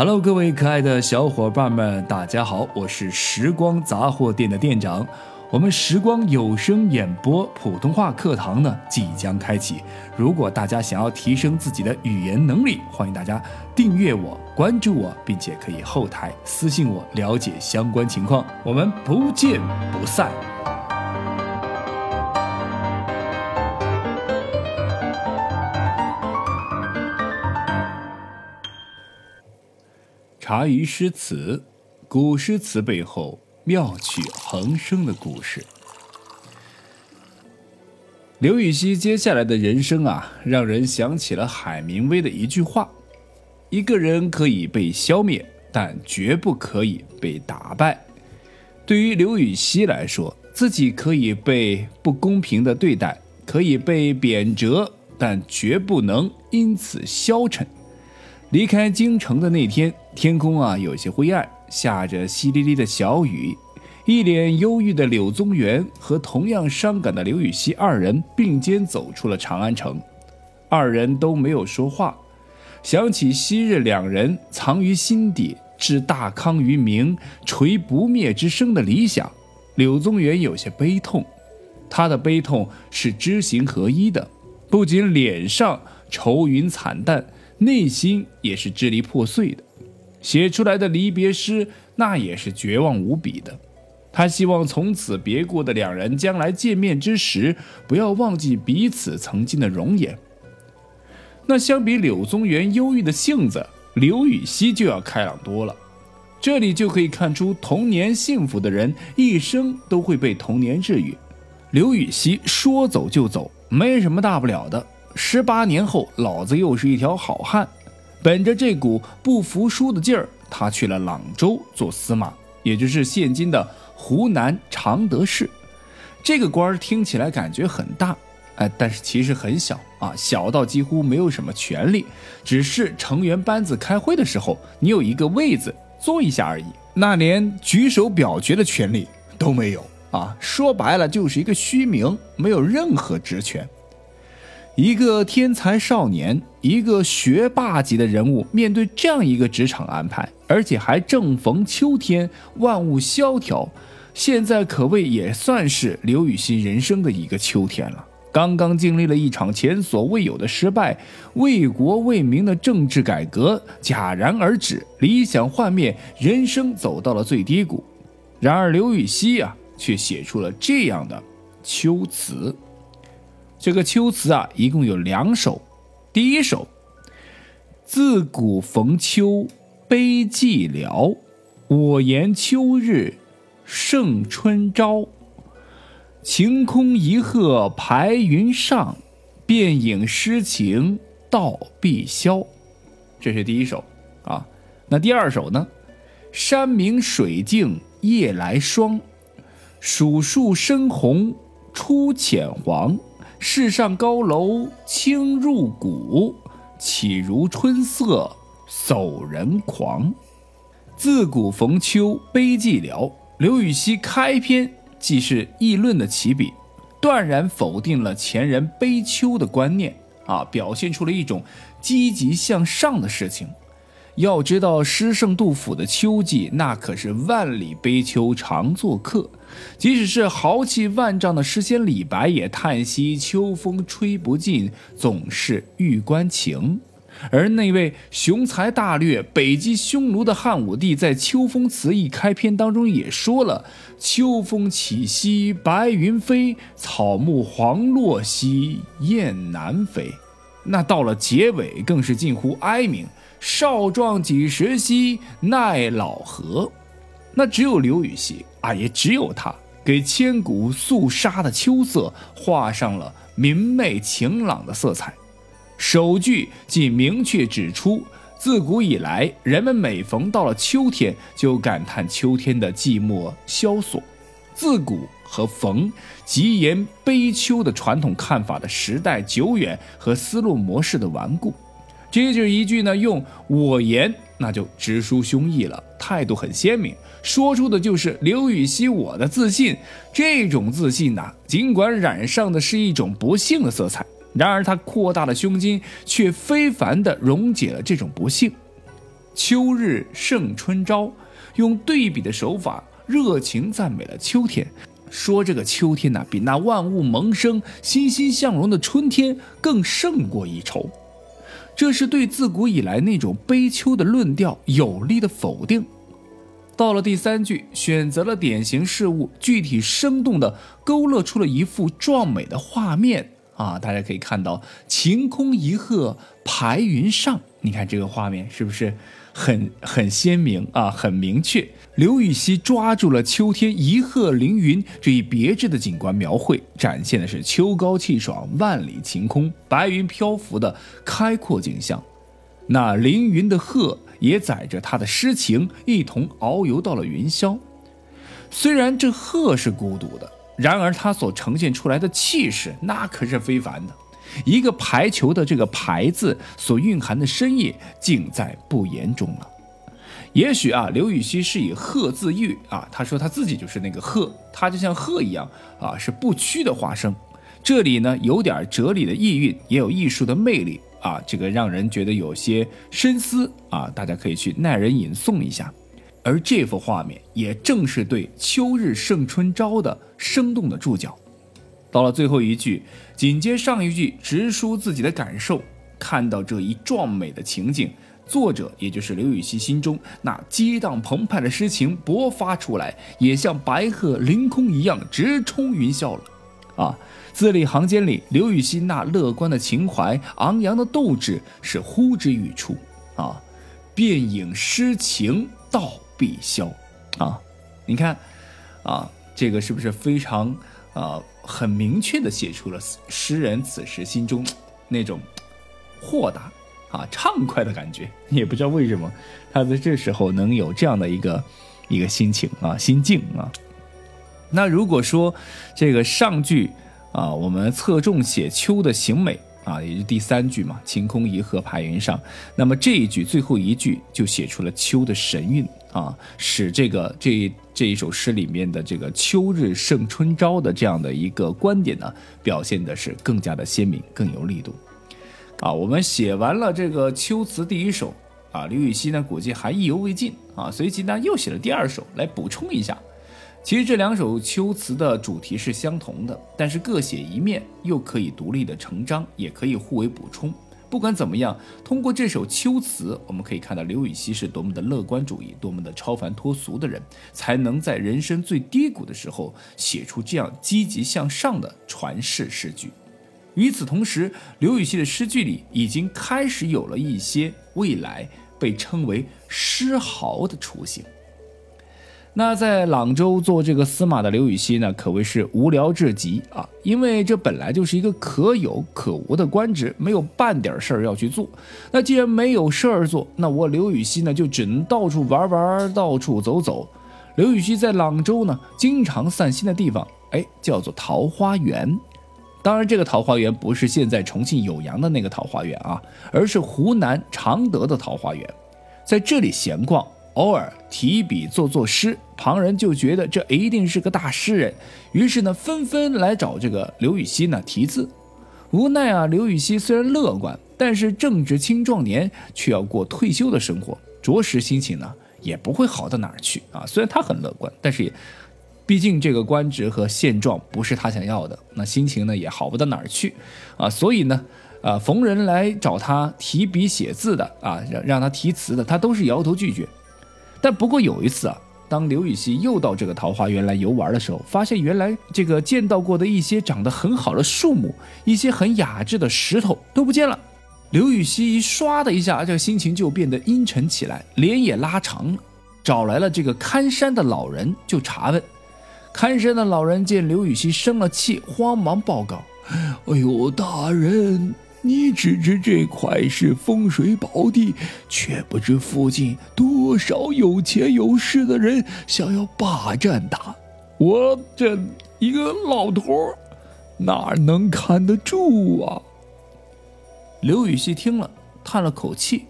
Hello，各位可爱的小伙伴们，大家好，我是时光杂货店的店长。我们时光有声演播普通话课堂呢即将开启。如果大家想要提升自己的语言能力，欢迎大家订阅我、关注我，并且可以后台私信我了解相关情况。我们不见不散。茶余诗词，古诗词背后。妙趣横生的故事。刘禹锡接下来的人生啊，让人想起了海明威的一句话：“一个人可以被消灭，但绝不可以被打败。”对于刘禹锡来说，自己可以被不公平的对待，可以被贬谪，但绝不能因此消沉。离开京城的那天，天空啊有些灰暗。下着淅沥沥的小雨，一脸忧郁的柳宗元和同样伤感的刘禹锡二人并肩走出了长安城。二人都没有说话，想起昔日两人藏于心底、置大康于明、垂不灭之声的理想，柳宗元有些悲痛。他的悲痛是知行合一的，不仅脸上愁云惨淡，内心也是支离破碎的。写出来的离别诗，那也是绝望无比的。他希望从此别过的两人，将来见面之时，不要忘记彼此曾经的容颜。那相比柳宗元忧郁的性子，刘禹锡就要开朗多了。这里就可以看出，童年幸福的人，一生都会被童年治愈。刘禹锡说走就走，没什么大不了的。十八年后，老子又是一条好汉。本着这股不服输的劲儿，他去了朗州做司马，也就是现今的湖南常德市。这个官听起来感觉很大，哎，但是其实很小啊，小到几乎没有什么权利，只是成员班子开会的时候，你有一个位子坐一下而已，那连举手表决的权利都没有啊。说白了就是一个虚名，没有任何职权。一个天才少年，一个学霸级的人物，面对这样一个职场安排，而且还正逢秋天，万物萧条，现在可谓也算是刘禹锡人生的一个秋天了。刚刚经历了一场前所未有的失败，为国为民的政治改革戛然而止，理想幻灭，人生走到了最低谷。然而刘禹锡啊，却写出了这样的秋词。这个秋词啊，一共有两首。第一首：自古逢秋悲寂寥，我言秋日胜春朝。晴空一鹤排云上，便引诗情到碧霄。这是第一首啊。那第二首呢？山明水净夜来霜，蜀树深红出浅黄。世上高楼倾入骨，岂如春色走人狂？自古逢秋悲寂寥。刘禹锡开篇即是议论的起笔，断然否定了前人悲秋的观念啊，表现出了一种积极向上的事情。要知道，诗圣杜甫的秋季，那可是万里悲秋常作客。即使是豪气万丈的诗仙李白，也叹息秋风吹不尽，总是玉关情。而那位雄才大略、北击匈奴的汉武帝，在《秋风词》一开篇当中也说了：“秋风起兮白云飞，草木黄落兮雁南飞。”那到了结尾，更是近乎哀鸣：“少壮几时兮，奈老何？”那只有刘禹锡啊，也只有他给千古肃杀的秋色画上了明媚晴朗的色彩。首句即明确指出，自古以来，人们每逢到了秋天，就感叹秋天的寂寞萧索。自古和逢，极言悲秋的传统看法的时代久远和思路模式的顽固。接着一句呢，用我言，那就直抒胸臆了，态度很鲜明。说出的就是刘禹锡我的自信，这种自信呐，尽管染上的是一种不幸的色彩，然而他扩大了胸襟，却非凡的溶解了这种不幸。秋日胜春朝”，用对比的手法热情赞美了秋天，说这个秋天呢，比那万物萌生、欣欣向荣的春天更胜过一筹。这是对自古以来那种悲秋的论调有力的否定。到了第三句，选择了典型事物，具体生动的勾勒出了一幅壮美的画面啊！大家可以看到“晴空一鹤排云上”，你看这个画面是不是很很鲜明啊？很明确。刘禹锡抓住了秋天一鹤凌云这一别致的景观描绘，展现的是秋高气爽、万里晴空、白云漂浮的开阔景象。那凌云的鹤也载着他的诗情，一同遨游到了云霄。虽然这鹤是孤独的，然而它所呈现出来的气势，那可是非凡的。一个排球的这个“排”字所蕴含的深意，尽在不言中了。也许啊，刘禹锡是以鹤自喻啊，他说他自己就是那个鹤，他就像鹤一样啊，是不屈的化身。这里呢，有点哲理的意蕴，也有艺术的魅力啊，这个让人觉得有些深思啊，大家可以去耐人吟诵一下。而这幅画面也正是对“秋日胜春朝”的生动的注脚。到了最后一句，紧接上一句，直抒自己的感受，看到这一壮美的情景。作者也就是刘禹锡心中那激荡澎湃的诗情勃发出来，也像白鹤凌空一样直冲云霄了。啊，字里行间里，刘禹锡那乐观的情怀、昂扬的斗志是呼之欲出。啊，便引诗情到碧霄。啊，你看，啊，这个是不是非常啊很明确的写出了诗人此时心中那种豁达？啊，畅快的感觉，也不知道为什么他在这时候能有这样的一个一个心情啊，心境啊。那如果说这个上句啊，我们侧重写秋的行美啊，也是第三句嘛，“晴空一鹤排云上”，那么这一句最后一句就写出了秋的神韵啊，使这个这这一首诗里面的这个“秋日胜春朝”的这样的一个观点呢，表现的是更加的鲜明，更有力度。啊，我们写完了这个秋词第一首，啊，刘禹锡呢估计还意犹未尽啊，随即呢又写了第二首来补充一下。其实这两首秋词的主题是相同的，但是各写一面，又可以独立的成章，也可以互为补充。不管怎么样，通过这首秋词，我们可以看到刘禹锡是多么的乐观主义，多么的超凡脱俗的人，才能在人生最低谷的时候写出这样积极向上的传世诗句。与此同时，刘禹锡的诗句里已经开始有了一些未来被称为诗豪的雏形。那在朗州做这个司马的刘禹锡呢，可谓是无聊至极啊！因为这本来就是一个可有可无的官职，没有半点事儿要去做。那既然没有事儿做，那我刘禹锡呢就只能到处玩玩，到处走走。刘禹锡在朗州呢，经常散心的地方，哎，叫做桃花源。当然，这个桃花源不是现在重庆酉阳的那个桃花源啊，而是湖南常德的桃花源。在这里闲逛，偶尔提笔做作诗，旁人就觉得这一定是个大诗人，于是呢，纷纷来找这个刘禹锡呢题字。无奈啊，刘禹锡虽然乐观，但是正值青壮年，却要过退休的生活，着实心情呢也不会好到哪儿去啊。虽然他很乐观，但是也。毕竟这个官职和现状不是他想要的，那心情呢也好不到哪儿去，啊，所以呢，啊，逢人来找他提笔写字的，啊，让让他题词的，他都是摇头拒绝。但不过有一次啊，当刘禹锡又到这个桃花源来游玩的时候，发现原来这个见到过的一些长得很好的树木，一些很雅致的石头都不见了。刘禹锡一唰的一下，这个心情就变得阴沉起来，脸也拉长了，找来了这个看山的老人就查问。看山的老人见刘禹锡生了气，慌忙报告：“哎呦，大人，你只知这块是风水宝地，却不知附近多少有钱有势的人想要霸占它。我这一个老头，哪能看得住啊？”刘禹锡听了，叹了口气，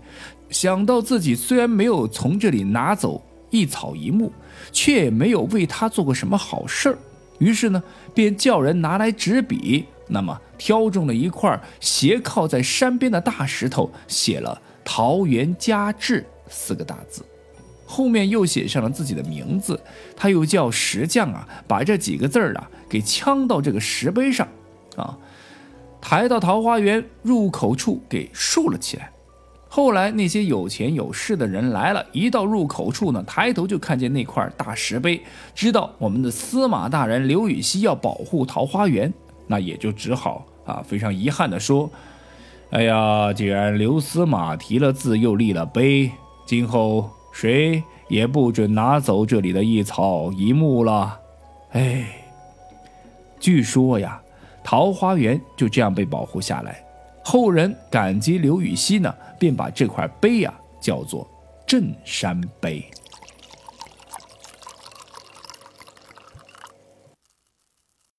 想到自己虽然没有从这里拿走一草一木。却也没有为他做过什么好事儿，于是呢，便叫人拿来纸笔，那么挑中了一块斜靠在山边的大石头，写了“桃园家志”四个大字，后面又写上了自己的名字。他又叫石匠啊，把这几个字儿啊给呛到这个石碑上，啊，抬到桃花源入口处给竖了起来。后来那些有钱有势的人来了，一到入口处呢，抬头就看见那块大石碑，知道我们的司马大人刘禹锡要保护桃花源，那也就只好啊，非常遗憾的说：“哎呀，既然刘司马提了字又立了碑，今后谁也不准拿走这里的一草一木了。”哎，据说呀，桃花源就这样被保护下来。后人感激刘禹锡呢，便把这块碑呀叫做镇山碑。